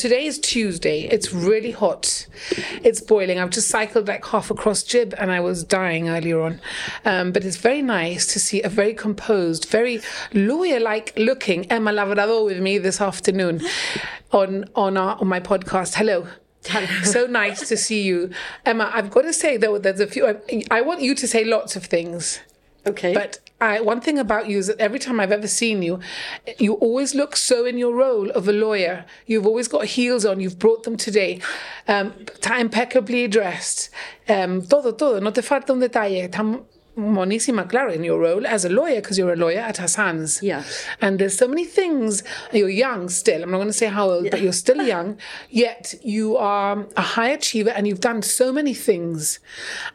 today is Tuesday. It's really hot. It's boiling. I've just cycled like half across Jib and I was dying earlier on. Um, but it's very nice to see a very composed, very lawyer-like looking Emma Labrador with me this afternoon on on our on my podcast. Hello. so nice to see you, Emma. I've got to say though, there's a few. I, I want you to say lots of things. Okay. But I, one thing about you is that every time I've ever seen you, you always look so in your role of a lawyer. You've always got heels on. You've brought them today, um, impeccably dressed. Um, todo, todo. No te falta un detalle. Tan claro, in your role as a lawyer, because you're a lawyer at Hassan's. Yeah. And there's so many things. You're young still. I'm not going to say how old, but you're still young. Yet you are a high achiever and you've done so many things.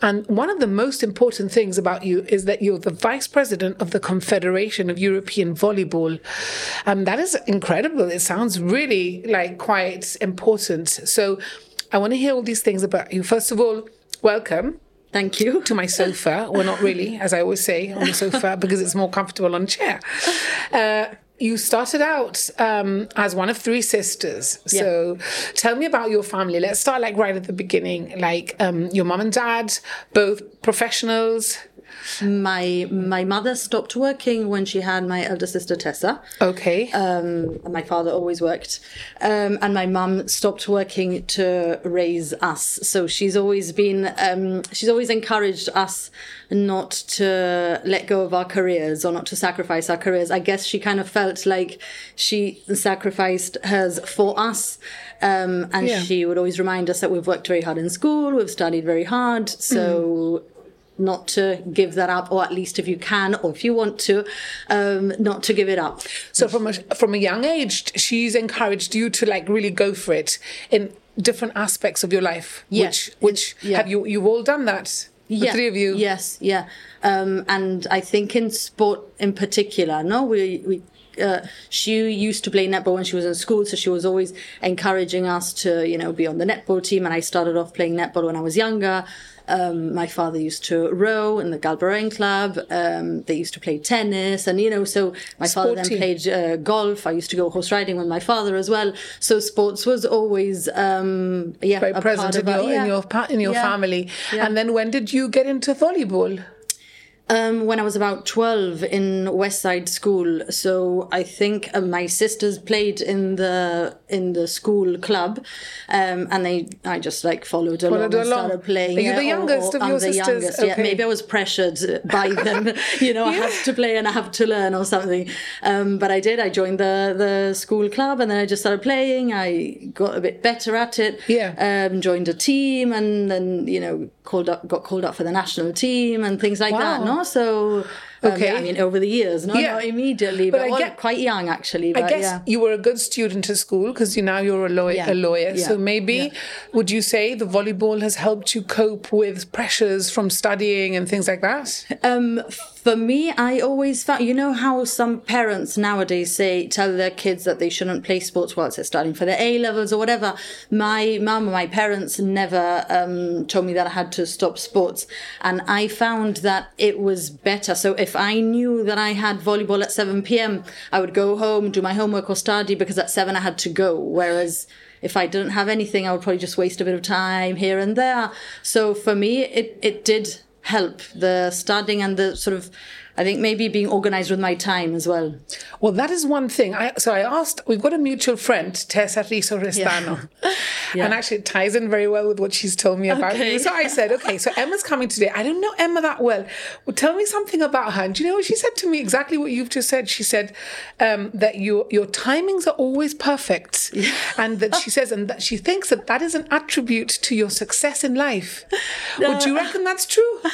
And one of the most important things about you is that you're the vice president of the Confederation of European Volleyball. And that is incredible. It sounds really like quite important. So I want to hear all these things about you. First of all, welcome Thank you. to my sofa. Well, not really, as I always say, on the sofa because it's more comfortable on a chair. Uh, you started out um, as one of three sisters. So tell me about your family. Let's start like right at the beginning. Like um, your mum and dad, both professionals. My my mother stopped working when she had my elder sister Tessa. Okay. Um, and my father always worked, um, and my mum stopped working to raise us. So she's always been um, she's always encouraged us not to let go of our careers or not to sacrifice our careers. I guess she kind of felt like she sacrificed hers for us. Um, and Yeah. she would always remind us that we've worked very hard in school, we've studied very hard. So not to give that up, or at least if you can, or if you want to, um, not to give it up. So from a from a young age, she's encouraged you to like really go for it in different aspects of your life. Yes. Which which Yeah. have you you've all done that. The three of you. Yes, yeah. Um, and I think in sport in particular, no, we we. Uh, she used to play netball when she was in school, so she was always encouraging us to, you know, be on the netball team. And I started off playing netball when I was younger. Um, my father used to row in the Galbrain Club. Um, they used to play tennis, and you know, so my father then played uh, golf. I used to go horse riding with my father as well. So sports was always, um, yeah, very a present part in our- your, yeah. in your in your Yeah. family. Yeah. And then when did you get into volleyball? Um, when I was about 12 in West Side School. So I think uh, my sisters played in the in the school club. Um, and they I just like followed along Followed and along. started playing. Are you yeah, the youngest of I'm your the sisters? youngest, yeah. Maybe I was pressured by them. you know, I have to play and I have to learn or something. Um, but I did. I joined the, the school club and then I just started playing. I got a bit better at it. Yeah. Um, joined a team and then, you know, called up, got called up for the national team and things like that. Wow. No, so um, Okay. yeah, I mean, over the years, no, Yeah. not immediately, But but, I get- quite young actually. But I guess yeah. you were a good student at school because you now you're a lawyer. Yeah. A lawyer. So maybe would you say the volleyball has helped you cope with pressures from studying and things like that? Um, for me, I always found, you know, how some parents nowadays say, tell their kids that they shouldn't play sports whilst they're studying for their A levels or whatever. My mum, my parents never um, told me that I had to stop sports. And I found that it was better. So if I knew that I had volleyball at 7 p.m., I would go home, do my homework or study because at 7 I had to go. Whereas if I didn't have anything, I would probably just waste a bit of time here and there. So for me, it, it did help the studying and the sort of I think maybe being organized with my time as well. Well, that is one thing. I, so I asked, we've got a mutual friend, Tessa Riso Restano. And actually, it ties in very well with what she's told me about Okay. you. So I said, okay, so Emma's coming today. I don't know Emma that well. Well, tell me something about her. And do you know what she said to me? Exactly what you've just said. She said um, that your, your timings are always perfect. And that she says, and that she thinks that that is an attribute to your success in life. Would you reckon that's true?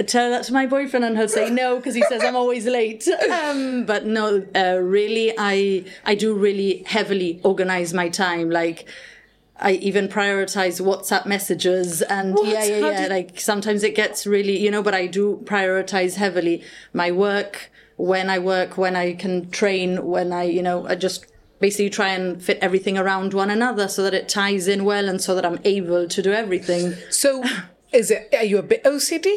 I tell that to my boyfriend and he'll say no because he says I'm always late. Um, but no, uh, really, I I do really heavily organize my time. Like I even prioritize WhatsApp messages and What? yeah, yeah, yeah. Like sometimes it gets really, you know, but I do prioritize heavily my work when I work, when I can train, when I, you know, I just basically try and fit everything around one another so that it ties in well and so that I'm able to do everything. So is it, are you a bit OCD?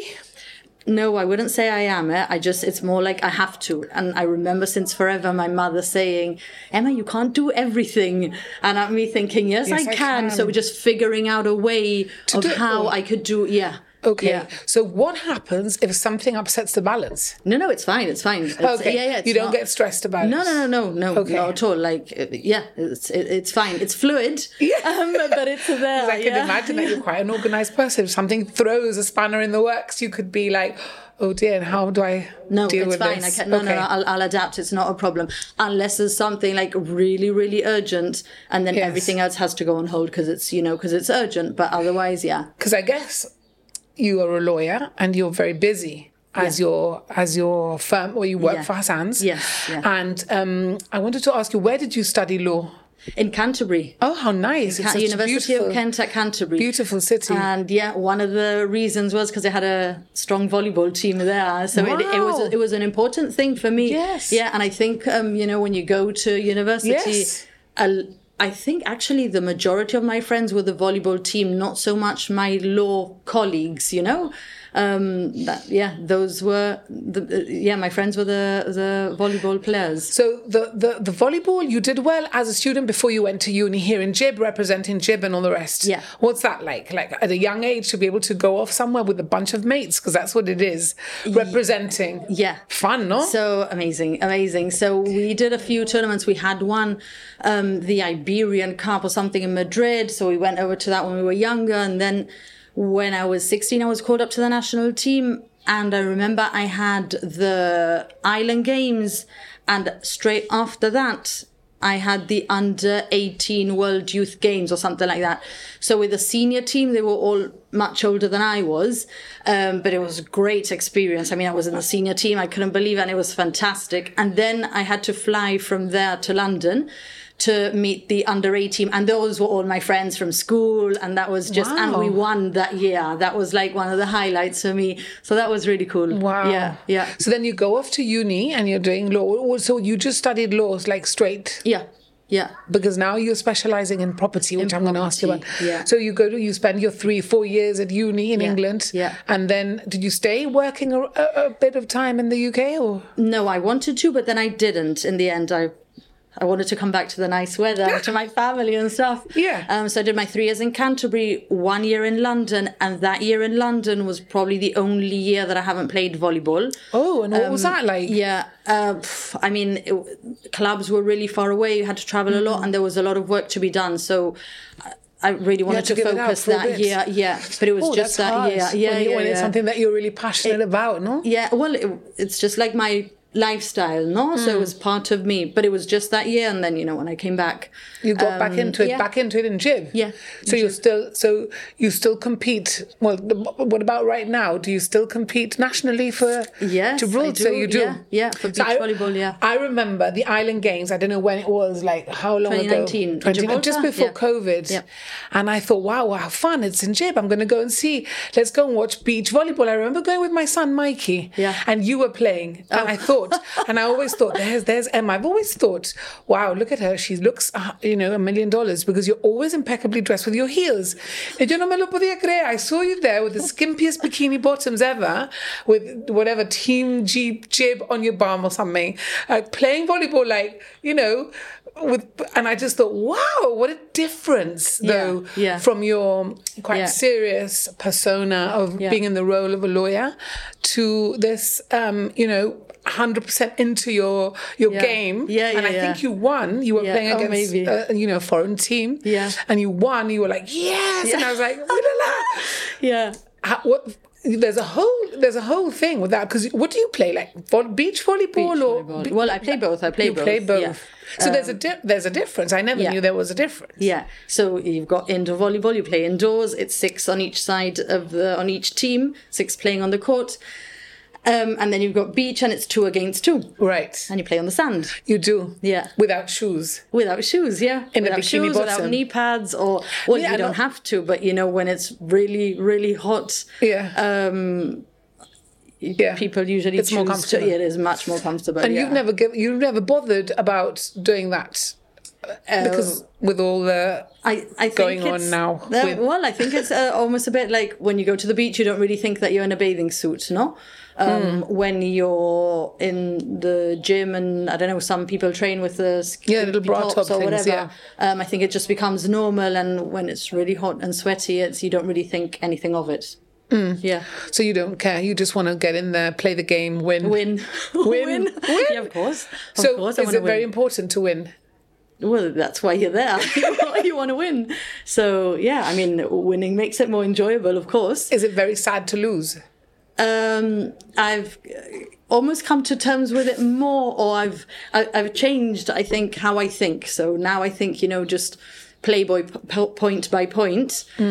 No, I wouldn't say I am. Eh? I just, it's more like I have to. And I remember since forever my mother saying, Emma, you can't do everything. And I'm me thinking, yes, Yes, I, I can. can. So just figuring out a way of do it how. I could do, yeah. Okay. Yeah. So what happens if something upsets the balance? No, no, it's fine. It's fine. It's, Okay. Yeah, yeah. you don't not- get stressed about it. no, no, no, no, no, Okay. not at all. Like, uh, yeah, it's it, it's fine. It's fluid, um, but it's there. I can yeah. imagine that you're quite an organized person. If something throws a spanner in the works, you could be like, "Oh dear, and how do I No, deal with fine. this?" I can, no, okay. no, no. I'll, I'll adapt. It's not a problem, unless there's something like really, really urgent, and then Yes. everything else has to go on hold because it's you know because it's urgent. But otherwise, yeah, because I guess you are a lawyer and you're very busy as your as your firm or you work Yeah. for Hassan's. Yes, yeah. And um, I wanted to ask you, where did you study law? in Canterbury, Oh, how nice! It's Ca- University of beautiful- Kent at Canterbury. Beautiful city. And yeah, one of the reasons was because they had a strong volleyball team there, so it, it was it was an important thing for me. Yes. Yeah, and I think um, you know when you go to university, Yes. a- I think actually the majority of my friends were the volleyball team, not so much my law colleagues. You know, um, that yeah, those were the uh, yeah my friends were the the volleyball players. So the, the the volleyball you did well as a student before you went to uni here in Jib, representing Jib and all the rest. Yeah. What's that like? Like at a young age to be able to go off somewhere with a bunch of mates because that's what it is, representing. Yeah. Fun, no? So amazing, amazing. So we did a few tournaments. We had one, um, the Iberian Cup or something in Madrid. So we went over to that when we were younger. And then when I was 16, I was called up to the national team. And I remember I had the Island Games. And straight after that, I had the under 18 World Youth Games or something like that. So with the senior team, they were all much older than I was, um, but it was a great experience. I mean, I was in the senior team. I couldn't believe it, and it was fantastic. And then I had to fly from there to London to meet the under 18 and those were all my friends from school and that was just and we won that year that was like one of the highlights for me so that was really cool Wow. yeah yeah So then you go off to uni and you're doing law. So you just studied laws like straight yeah yeah because now you're specializing in property, which I'm going to ask you about. yeah. So you go to you spend your three four years at uni in Yeah, England. yeah. And then did you stay working a, a, a bit of time in the UK or? No, I wanted to, but then I didn't. In the end, I I wanted to come back to the nice weather, to my family and stuff. Yeah. Um, so I did my three years in Canterbury, one year in London, and that year in London was probably the only year that I haven't played volleyball. Oh, and what was that like? Yeah, uh, pff, I mean, it, clubs were really far away. You had to travel a lot, Mm-hmm. and there was a lot of work to be done. So. I- really wanted to to, it focus that year, yeah. But it was Oh, just that hard. year, yeah, when, yeah, when it's yeah. something that you're really passionate about, no? Yeah, well, it, it's just like my lifestyle, no? So it was part of me, but it was just that year, and then you know when I came back, You got back um, into it, yeah. back into it in Jib. Yeah, So you're still, so you still compete. Well, the, what about right now? Do you still compete nationally for Yes, to rule? So you do. yeah, yeah, for beach volleyball, yeah. I remember the Island Games. I don't know when it was. Like how long 2019, ago? 2019, just before Yeah. COVID. Yeah. And I thought, wow, how fun! It's in Jib. I'm going to go and see. Let's go and watch beach volleyball. I remember going with my son Mikey. Yeah. And you were playing, and I thought, and I always thought, there's there's Emma. I've always thought, wow, look at her. She looks, uh, you know, a million dollars because you're always impeccably dressed with your heels. Yo no me lo podía creer. I saw you there with the skimpiest bikini bottoms ever, with whatever team Jeep jib on your bum or something, uh, playing volleyball like you know. With and I just thought, wow, what a difference though yeah. from your quite Yeah. serious persona of Yeah. being in the role of a lawyer to this, um, you know, hundred percent into your your Yeah. game. Yeah, And yeah, I think you won. You were playing Oh, against, uh, you know, a foreign team. Yeah. And you won. You were like, yes. And I was like, ooh la la. yeah. How, what? There's a whole there's a whole thing with that because what do you play like beach volleyball Beach or volleyball. Well, I play both. I play you both. play both. yeah. So there's a di- there's a difference. I never yeah. knew there was a difference. Yeah. So you've got indoor volleyball. You play indoors. It's six on each side of the on each team. Six playing on the court. Um, and then you've got beach, and it's two against two, Right. and you play on the sand You do. Yeah. Without shoes. without shoes. Yeah, In without shoes, without knee pads, or well, Yeah, you don't have to, but you know when it's really really hot. Yeah. Um, yeah. people usually It's more comfortable. to, yeah, it is much more comfortable. And yeah. you've never given, you've never bothered about doing that because with all the I, I think going on now uh, with- well, I think it's uh, almost a bit like when you go to the beach, you don't really think that you're in a bathing suit, no? Um, Hmm. When you're in the gym, and I don't know, some people train with the Yeah, little bra tops top or things, whatever. yeah. Um, I think it just becomes normal, and when it's really hot and sweaty, it's you don't really think anything of it. Hmm. Yeah, so you don't care. You just want to get in there, play the game, win. win, Win. Win. Yeah, of course. Of So course, is it very important to win? Well, that's why you're there. you want to win. So yeah, I mean, winning makes it more enjoyable, of course. Is it very sad to lose? Um, I've almost come to terms with it more, or I've I, I've changed. I think how I think. So now I think you know just playboy p- point by point um,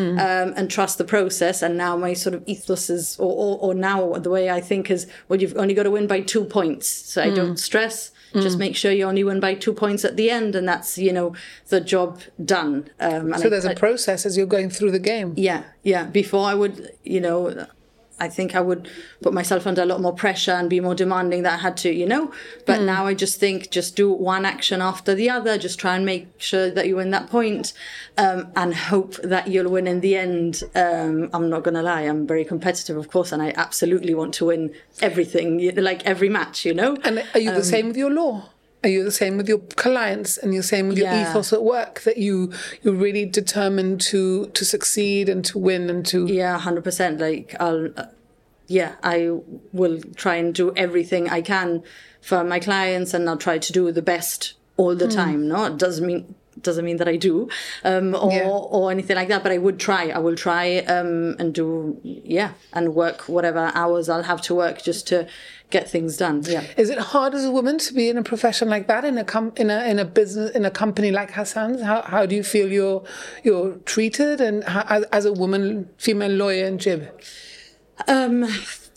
and trust the process. And now my sort of ethos is, or, or, or now the way I think is, well, you've only got to win by two points. So I don't stress. Just make sure you only win by two points at the end, and that's you know the job done. Um, and So there's I- a process as you're going through the game. yeah, yeah. Before I would, you know, I think I would put myself under a lot more pressure and be more demanding that I had to, you know. But now I just think just do one action after the other, just try and make sure that you win that point, um, and hope that you'll win in the end. Um, I'm not gonna lie, I'm very competitive, of course, and I absolutely want to win everything, like every match, you know. And are you Um, the same with your law? Are you the same with your clients and you're same with your ethos at work that you you're really determined to to succeed and to win and to Yeah, hundred percent. Like I'll, uh, yeah, I will try and do everything I can for my clients, and I'll try to do the best all the time. No, it doesn't mean doesn't mean that I do, um, or Yeah. or anything like that. But I would try. I will try um, and do yeah, and work whatever hours I'll have to work just to get things done. Yeah. Is it hard as a woman to be in a profession like that in a com- in a in a business in a company like Hassan's? How how do you feel you're you're treated and how, as, as a woman, female lawyer in Jib? Um,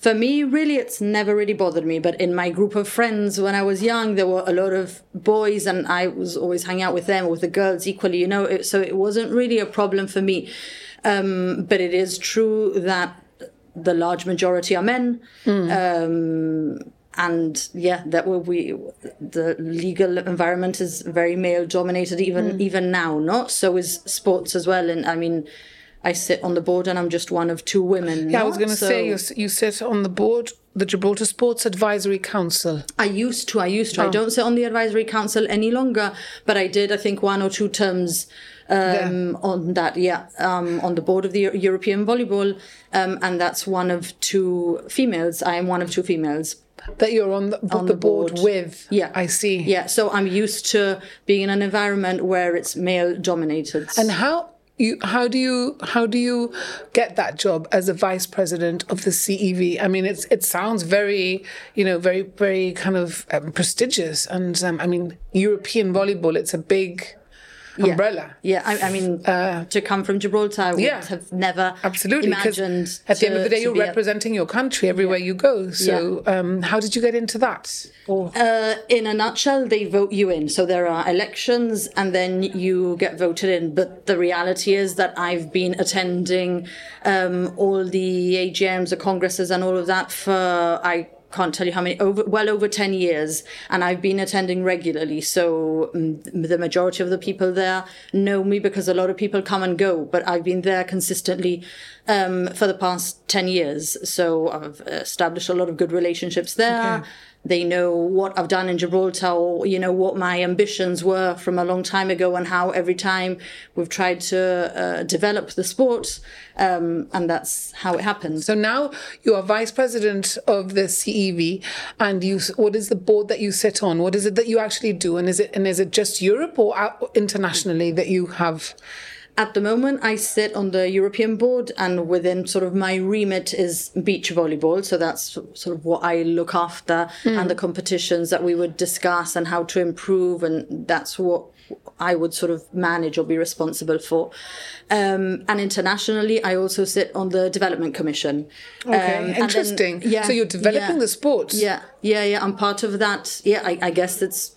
for me, really, it's never really bothered me. But in my group of friends, when I was young, there were a lot of boys, and I was always hanging out with them, with the girls equally, you know. It, so it wasn't really a problem for me. Um, but it is true that the large majority are men. Um, and yeah, that will we the legal environment is very male dominated even even now, not so is sports as well. And I mean, I sit on the board and I'm just one of two women. Yeah, I was going to So say you you sit on the board, the Gibraltar Sports Advisory Council. I used to, I used Oh. to. I don't sit on the advisory council any longer, but I did, I think, one or two terms um, on that, yeah, um, on the board of the Eu- European Volleyball. Um, and that's one of two females. I am one of two females. That you're on the, the, the board, board. with. Yeah. I see. Yeah, so I'm used to being in an environment where it's male dominated. And how you how do you how do you get that job as a vice president of the CEV? I mean, it's it sounds very you know very very kind of um, prestigious, and um, I mean European volleyball. It's a big umbrella. Yeah, I, I mean, to come from Gibraltar, I would Uh, yeah. have never Absolutely, imagined. at the end of the day, you're be a- representing your country everywhere you go. So, um, how did you get into that? Or Uh, in a nutshell, they vote you in. So there are elections and then you get voted in. But the reality is that I've been attending um, all the AGMs, the congresses, and all of that for, I can't tell you how many, over well over 10 years. And I've been attending regularly. So mm, the majority of the people there know me because a lot of people come and go. But I've been there consistently um, for the past 10 years. So I've established a lot of good relationships there. They know what I've done in Gibraltar, or you know what my ambitions were from a long time ago, and how every time we've tried to uh, develop the sport, um, and that's how it happened. so now you are vice president of the CEV, and you. What is the board that you sit on? What is it that you actually do? And is it and is it just Europe or internationally that you have? At the moment, I sit on the European board, and within sort of my remit is beach volleyball. So that's sort of what I look after, and the competitions that we would discuss and how to improve, and that's what I would sort of manage or be responsible for. Um, and internationally, I also sit on the Development Commission. Okay, Um, and then- interesting. yeah, so you're developing yeah. the sport. Yeah, yeah, yeah. I'm part of that. Yeah, I, I guess it's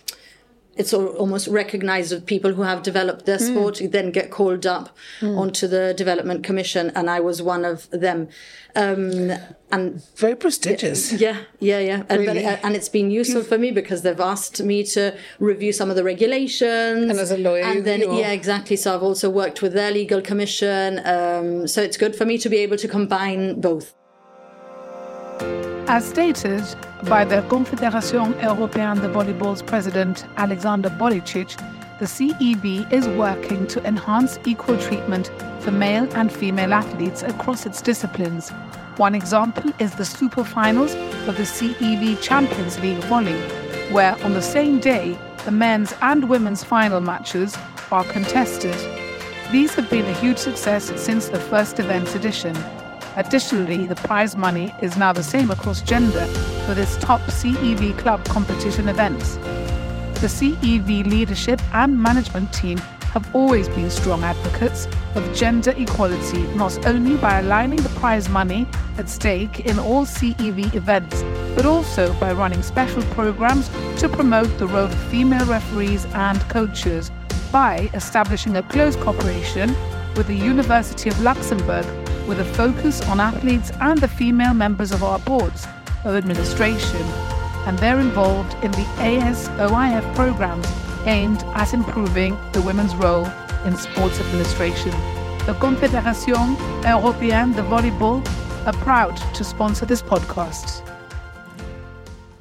it's almost recognized that people who have developed their sport then get called up onto the development commission, and I was one of them. Um, and Very prestigious. yeah, yeah, yeah. And, but, Really? uh, and it's been useful for me because they've asked me to review some of the regulations. And as a lawyer, and then you're- yeah, exactly. So I've also worked with their legal commission. Um, so it's good for me to be able to combine both. As stated by the Confédération Européenne de Volleyball's president Alexander Boričić, the CEV is working to enhance equal treatment for male and female athletes across its disciplines. One example is the super finals of the CEV Champions League volley, where on the same day the men's and women's final matches are contested. These have been a huge success since the first event edition. Additionally, the prize money is now the same across gender for this top CEV club competition events. The CEV leadership and management team have always been strong advocates of gender equality, not only by aligning the prize money at stake in all CEV events, but also by running special programs to promote the role of female referees and coaches by establishing a close cooperation with the University of Luxembourg with a focus on athletes and the female members of our boards of administration. And they're involved in the ASOIF programs aimed at improving the women's role in sports administration. The Confédération Européenne de Volleyball are proud to sponsor this podcast.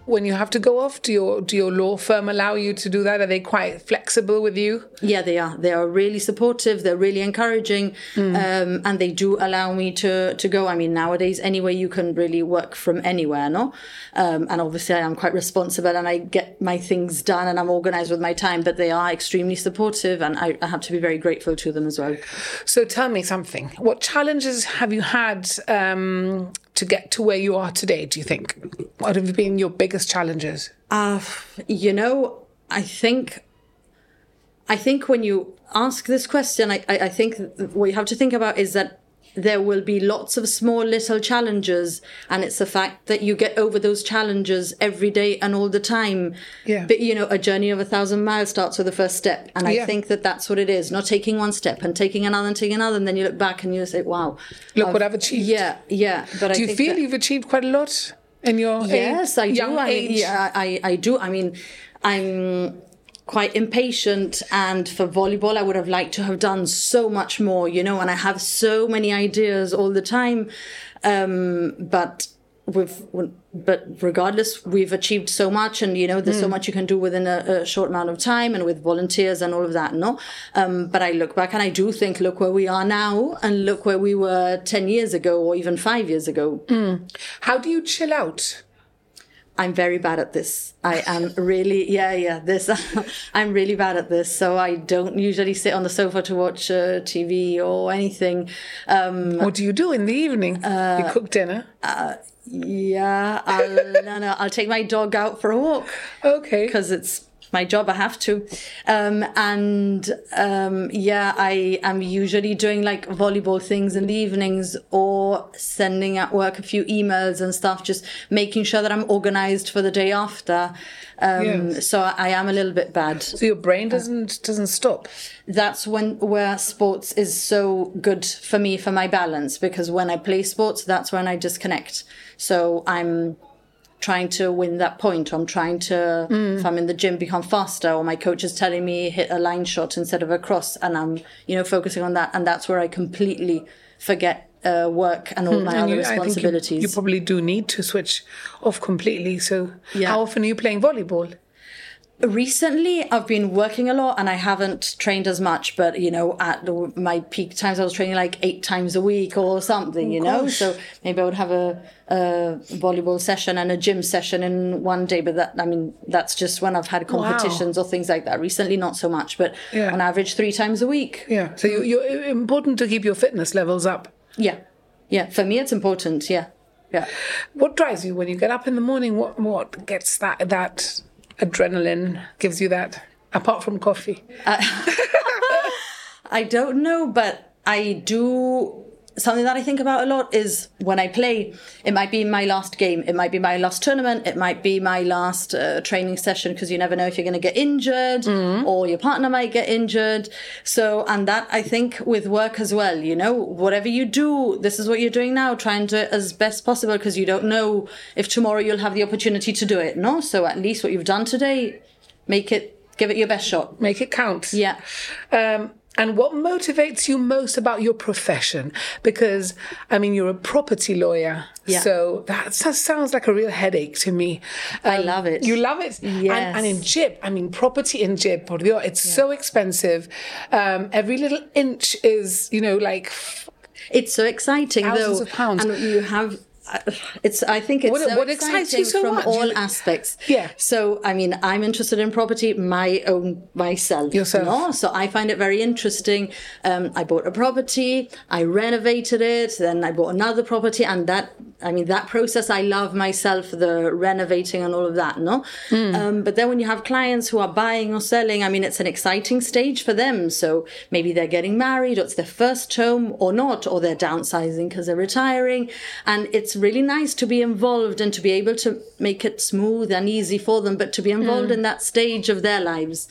When you have to go off, do your do your law firm allow you to do that? Are they quite flexible with you? Yeah, they are. They are really supportive. They're really encouraging, um, and they do allow me to to go. I mean, nowadays, anyway, you can really work from anywhere, no? Um, and obviously, I am quite responsible, and I get my things done, and I'm organised with my time. But they are extremely supportive, and I, I have to be very grateful to them as well. So tell me something. What challenges have you had um, to get to where you are today? Do you think? What have been your biggest challenges? Uh, you know, I think, I think when you ask this question, I, I, I think what you have to think about is that there will be lots of small little challenges, and it's the fact that you get over those challenges every day and all the time. Yeah. But you know, a journey of a thousand miles starts with the first step, and I Yeah. think that that's what it is. Not taking one step and taking another and taking another, and then you look back and you say, "Wow, Look what I've achieved. Yeah, yeah. But I Do you think feel you've achieved quite a lot in your Yes, age, I do. young I mean, yeah, I, I do. I mean, I'm quite impatient, and for volleyball, I would have liked to have done so much more, you know. And I have so many ideas all the time, um, but we've but regardless we've achieved so much and you know there's so much you can do within a, a short amount of time and with volunteers and all of that no um, but i look back and i do think look where we are now and look where we were 10 years ago or even five years ago How do you chill out? I'm very bad at this. I am really, yeah, yeah. This, I'm really bad at this. So I don't usually sit on the sofa to watch uh, TV or anything. Um, What do you do in the evening? Uh, you cook dinner. yeah, I'll, no, no, I'll take my dog out for a walk okay. because it's my job. I have to. Um, and um, yeah, I am usually doing like volleyball things in the evenings or sending at work a few emails and stuff, just making sure that I'm organized for the day after. Um, Yes. So I am a little bit bad. So your brain doesn't doesn't stop. That's when where sports is so good for me for my balance because when I play sports, that's when I disconnect. So I'm trying to win that point. I'm trying to, if I'm in the gym, become faster, or my coach is telling me hit a line shot instead of a cross, and I'm, you know, focusing on that, and that's where I completely forget uh, work and all my And other you- think you- responsibilities. you, probably do need to switch off completely. So Yeah. how often are you playing volleyball? Recently, I've been working a lot and I haven't trained as much, but you know, at my peak times, I was training like eight times a week or something, oh, you know? So maybe I would have a, a volleyball session and a gym session in one day, but that, I mean, that's just when I've had competitions or things like that. Recently, not so much, but Yeah. on average, three times a week. Yeah. So you, you're important to keep your fitness levels up. Yeah. Yeah. For me, it's important. Yeah. Yeah. What drives you when you get up in the morning? What what gets that that adrenaline gives you that apart from coffee? Uh, I don't know, but I do. Something that I think about a lot is when I play, it might be my last game, it might be my last tournament, it might be my last uh, training session because you never know if you're going to get injured or your partner might get injured. So, and that I think with work as well, you know, whatever you do, this is what you're doing now, try and do it as best possible because you don't know if tomorrow you'll have the opportunity to do it. No, so at least what you've done today, make it, give it your best shot. Make it count. Yeah. Um, and what motivates you most about your profession? Because, I mean, you're a property lawyer. Yeah. So that, sounds like a real headache to me. I Um, love it. You love it? Yes. And, and in Jib, I mean, property in Jib, por Dios, it's so expensive. Um, every little inch is, you know, like, It's so exciting, Thousands though, of pounds. and you have. It's. I think it's What- so what excites you exciting so from much? all aspects. Yeah. So I mean, I'm interested in property, my own myself. Yourself. No? So I find it very interesting. Um, I bought a property, I renovated it, then I bought another property, and that. I mean, that process I love myself, the renovating and all of that. No. Hmm. Um, but then when you have clients who are buying or selling, I mean, it's an exciting stage for them. So maybe they're getting married, or it's their first home, or not, or they're downsizing because they're retiring. And it's really nice to be involved and to be able to make it smooth and easy for them, but to be involved in that stage of their lives.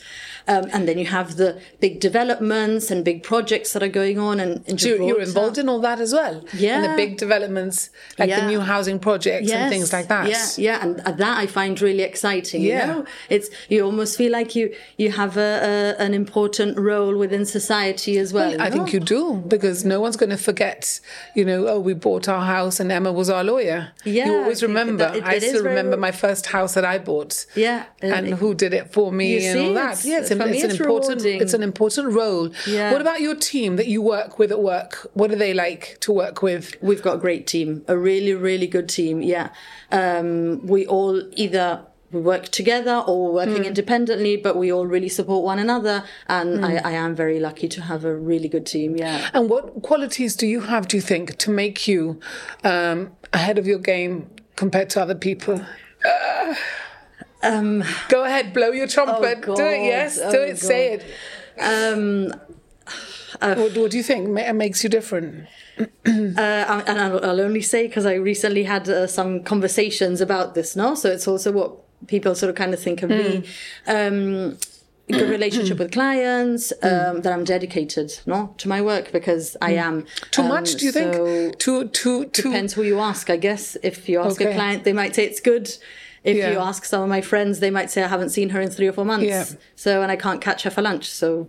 Um, and then you have the big developments and big projects that are going on. And, and so you're, involved in all that as well. In the big developments, like the new housing projects and things like that. Yeah, yeah, and that I find really exciting. Yeah. You know, it's you almost feel like you you have a, a an important role within society as well. I think you do because no one's going to forget, you know, oh, we bought our house and Emma was our lawyer. Yeah, you always remember. that it- I still remember my first house that I bought. Yeah, and and it- who did it for me You and all see, that. it's- yeah, it's, for an, it's an important. rewarding. It's an important role. Yeah. What about your team that you work with at work? What are they like to work with? We've got a great team, a really, really good team. Yeah. Um, we all either we work together or we're working independently, but we all really support one another. And I, I am very lucky to have a really good team. Yeah. And what qualities do you have? Do you think to make you um, ahead of your game compared to other people? Um, Go ahead, blow your trumpet. do it, yes, do Oh, it, say it. um, what, what do you think makes you different? Uh, and I'll, only say because I recently had uh, some conversations about this, no? So it's also what people sort of kind of think of me. Um, good relationship with clients, um, that I'm dedicated, no, to my work because I am. Too Um, much, do you think? Too, too, too. Depends who you ask, I guess. If you ask Okay. a client, they might say it's good. If Yeah. you ask some of my friends, they might say I haven't seen her in three or four months. Yeah. So, and I can't catch her for lunch. So,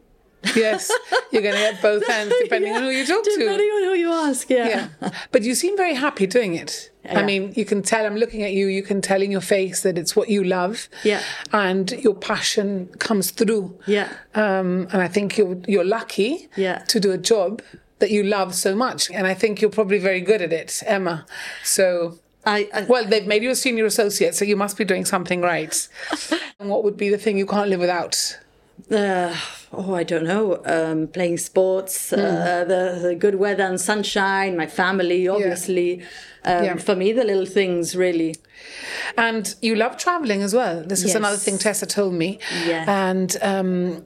Yes, you're going to get both ends depending on who you talk to. depending on who you ask, yeah. Yeah, but you seem very happy doing it. I mean, you can tell. I'm looking at you. You can tell in your face that it's what you love. Yeah. and your passion comes through. Yeah. um, and I think you're you're lucky. Yeah. to do a job that you love so much, and I think you're probably very good at it, Emma. So. I, I Well, they've made you a senior associate, so you must be doing something right. and what would be the thing you can't live without? Uh, oh, I don't know. Um, playing sports, Hmm. uh, the, the good weather and sunshine, my family, obviously. Um, Yeah. For me, the little things really. And you love traveling as well. This is another thing Tessa told me. Yes. And um,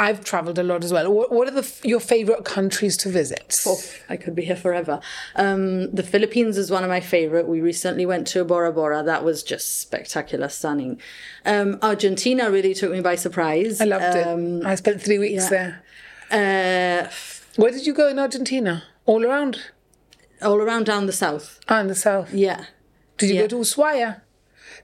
I've traveled a lot as well. What, are the, your favorite countries to visit? Oh, I could be here forever. Um, the Philippines is one of my favorite. We recently went to Bora Bora. That was just spectacular, stunning. Um, Argentina really took me by surprise. I loved Um, it. I spent three weeks yeah. there. Uh, Where did you go in Argentina? All around? all around down the south. Ah, in the south. Yeah. Did you Yeah. go to Ushuaia?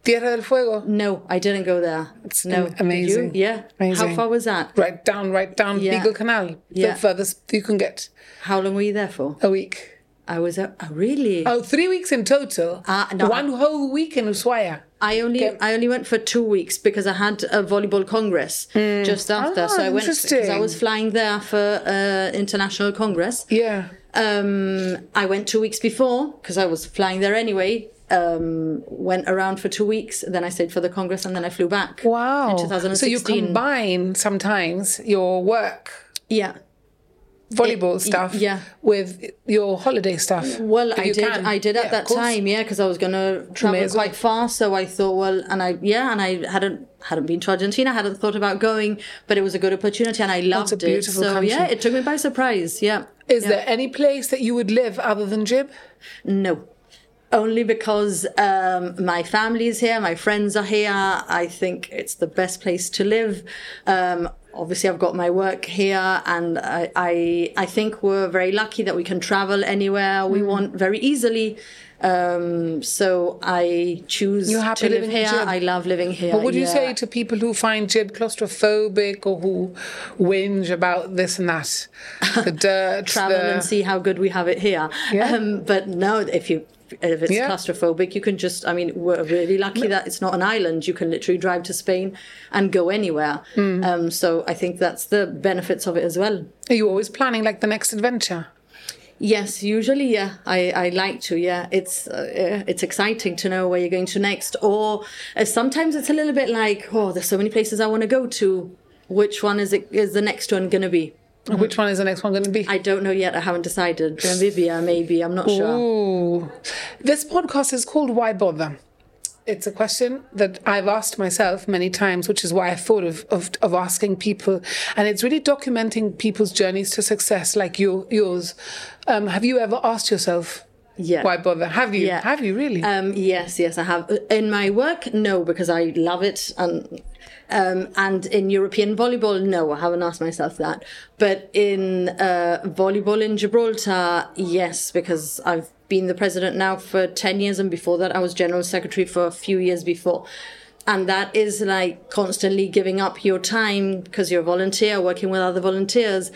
Tierra del Fuego? No, I didn't go there. It's no, amazing. Yeah. Amazing. How far was that? Right down, right down Yeah. Beagle Canal. Yeah. The furthest you can get. How long were you there for? A week. I was. Oh, really? Oh, three weeks in total. Ah, no, One whole week in Ushuaia. I only I only went for two weeks because I had a volleyball congress just after. Ah, so I went because I was flying there for uh, international congress. Yeah. Um, I went two weeks before because I was flying there anyway. Um, went around for two weeks, then I stayed for the congress, and then I flew back. Wow. In 2016. So you combine sometimes your work, yeah. volleyball It- stuff, yeah. with your holiday stuff. Well, I did. can. I did at of that time, yeah, because I was going to travel as well. quite far. So I thought, well, and I yeah, and I hadn't hadn't been to Argentina, hadn't thought about going, but it was a good opportunity, and I loved a beautiful it. So country. yeah, it took me by surprise. Yeah, Is there any place that you would live other than Jib? No. Only because um, my family is here, my friends are here. I think it's the best place to live. Um, obviously, I've got my work here, and I, I, I think we're very lucky that we can travel anywhere we Mm. want very easily. Um, so I choose You're happy to live here. Jib? I love living here. What would you yeah. say to people who find Jib claustrophobic or who whinge about this and that? The dirt, travel the... and see how good we have it here. Yeah. Um, but no, if you if it's Yeah. claustrophobic, you can just. I mean, we're really lucky that it's not an island. You can literally drive to Spain and go anywhere. Hmm. Um, so I think that's the benefits of it as well. Are you always planning like the next adventure? Yes, usually, yeah. I, I like to, yeah. It's uh, it's exciting to know where you're going to next. Or uh, sometimes it's a little bit like, oh, there's so many places I want to go to. Which one is it? Is the next one going to be? Which one is the next one going to be? Mm-hmm. I don't know yet. I haven't decided. Namibia, maybe. I'm not sure. This podcast is called Why Bother? It's a question that I've asked myself many times, which is why I thought of, of, of asking people. And it's really documenting people's journeys to success, like your, yours. Um, have you ever asked yourself, Yeah. why bother? Have you? Yeah. Have you really? Um, yes, yes, I have. In my work, no, because I love it. And um, and in European volleyball, no, I haven't asked myself that. But in uh, volleyball in Gibraltar, yes, because I've been the president now for 10 years. And before that, I was general secretary for a few years before. And that is like constantly giving up your time because you're a volunteer working with other volunteers.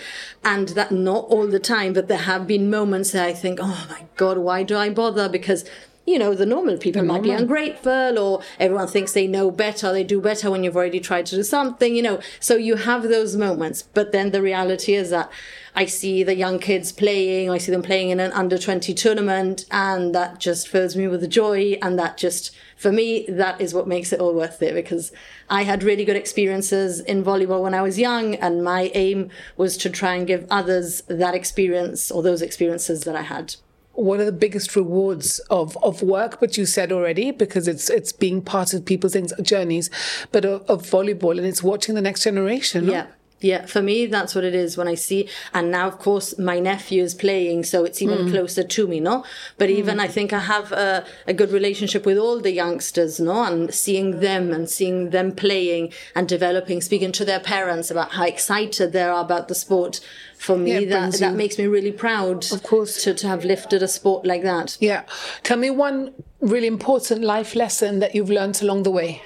And that not all the time, but there have been moments that I think, oh my God, why do I bother? Because you know, the normal people might be ungrateful or everyone thinks they know better, they do better when you've already tried to do something, you know. So you have those moments. But then the reality is that I see the young kids playing, I see them playing in an under 20 tournament, and that just fills me with joy. And that just, for me, that is what makes it all worth it because I had really good experiences in volleyball when I was young, and my aim was to try and give others that experience or those experiences that I had. What are the biggest rewards of, of work? But you said already because it's it's being part of people's journeys, but of, of volleyball and it's watching the next generation. Yeah. Yeah, for me, that's what it is when I see. And now, of course, my nephew is playing, so it's even hmm. closer to me, no? But hmm. even I think I have a, a good relationship with all the youngsters, no? And seeing them and seeing them playing and developing, speaking to their parents about how excited they are about the sport. For me, Yeah, that, that makes me really proud. Of course. To, to have lifted a sport like that. Yeah. Tell me one really important life lesson that you've learned along the way.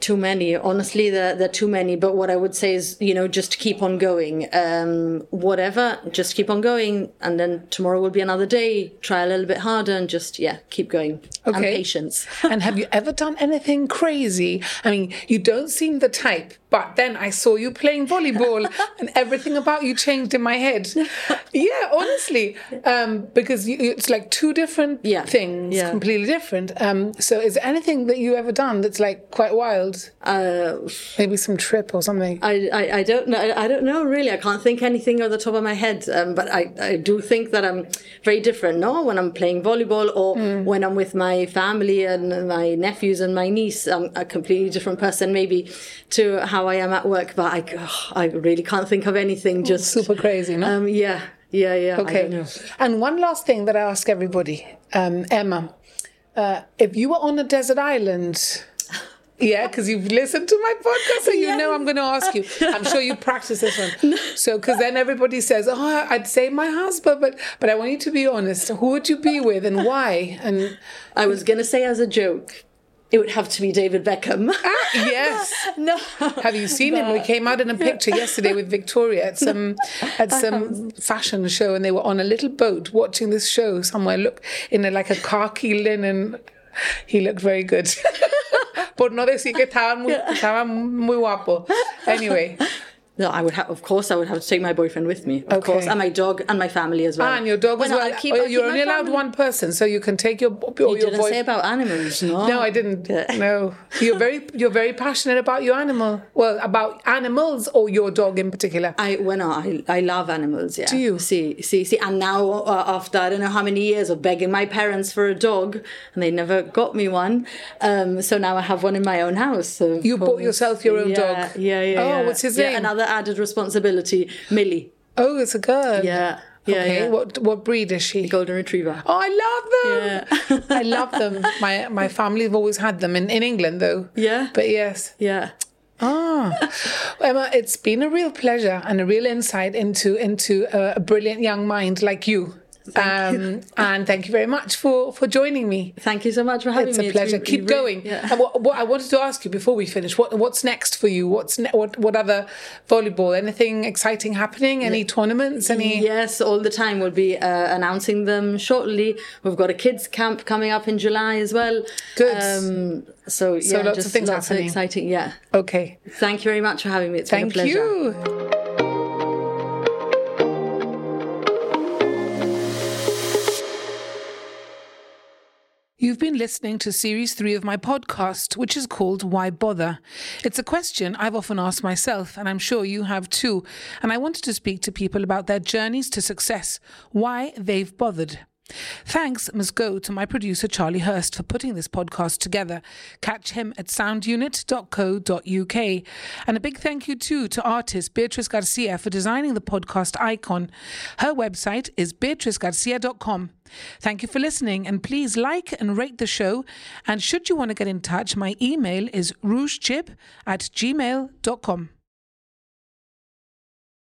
Too many honestly there, there are too many. But what i would say is you know just keep on going. Um whatever just keep on going. And then tomorrow will be another day. Try a little bit harder and just yeah keep going. And Okay. patience. And have you ever done anything crazy? I mean, you don't seem the type, but then I saw you playing volleyball and everything about you changed in my head. Yeah, honestly. Um, because you, it's like two different Yeah. things, Yeah. completely different. Um, so is there anything that you ever done that's like quite wild? uh Maybe some trip or something? I, I, I don't know. I don't know really. I can't think anything off the top of my head. Um, but I, I do think that I'm very different. No, when I'm playing volleyball or when I'm with my family and my nephews and my niece, I'm a completely different person maybe to how I am at work. But I, ugh, I really can't think of anything. Just Super crazy, no? Um, yeah, yeah, yeah. Okay. And one last thing that I ask everybody, um, Emma, uh, if you were on a desert island, yeah, because you've listened to my podcast, so you know I'm going to ask you. I'm sure you practice this one. So, because then everybody says, "Oh, I'd say my husband," but but I want you to be honest. Who would you be with, and why? And I was gonna say as a joke, it would have to be David Beckham. Ah, yes, no. have you seen him? We came out in a picture yesterday with Victoria at some at some uh-huh. fashion show, and they were on a little boat watching this show somewhere. Look in a, like a khaki linen. He looked very good. Por no decir que estaba muy, estaba muy guapo. Anyway, No, I would have. Of course, I would have to take my boyfriend with me. Of Okay. course, and my dog and my family as well. and your dog as Well, well. I keep- Oh, I You're only allowed family. one person, so you can take your your, You didn't say about animals, no? No, I didn't. No, you're very you're very passionate about your animal. Well, about animals or your dog in particular. I well, no, I I love animals. Yeah. Do you? See, see, see. And now, uh, after I don't know how many years of begging my parents for a dog, and they never got me one, um, so now I have one in my own house. So You bought yourself your own yeah, dog? Yeah, yeah. Oh, yeah. what's his Yeah, name? Another added responsibility, Millie. Oh, it's a girl. Yeah. Yeah, okay. yeah. What what breed is she? Golden Retriever. Oh, I love them. Yeah. I love them. My my family have always had them in, in England though. Yeah. But yes. Yeah. Ah, Emma, it's been a real pleasure and a real insight into into a, a brilliant young mind like you. Um, and thank you very much for for joining me. Thank you so much for having It's me. It's a pleasure. Keep really- going. yeah. And what, what I wanted to ask you before we finish, what what's next for you? What's ne- what what other volleyball? Anything exciting happening? Any tournaments? Any? Yes, all the time. We'll be uh, announcing them shortly. We've got a kids camp coming up in July as well. Good. Um, so yeah, lots of things lots happening. of exciting. Yeah. Okay. Thank you very much for having me. It's Thank been a pleasure. you. Been listening to series three of my podcast, which is called Why Bother? It's a question I've often asked myself, and I'm sure you have too. And I wanted to speak to people about their journeys to success, why they've bothered. Thanks must go to my producer Charlie Hurst for putting this podcast together. Catch him at soundunit.co.uk. And a big thank you too to artist Beatrice Garcia for designing the podcast icon. Her website is beatricegarcia.com. Thank you for listening and please like and rate the show. And should you want to get in touch, my email is rougechip at gmail.com.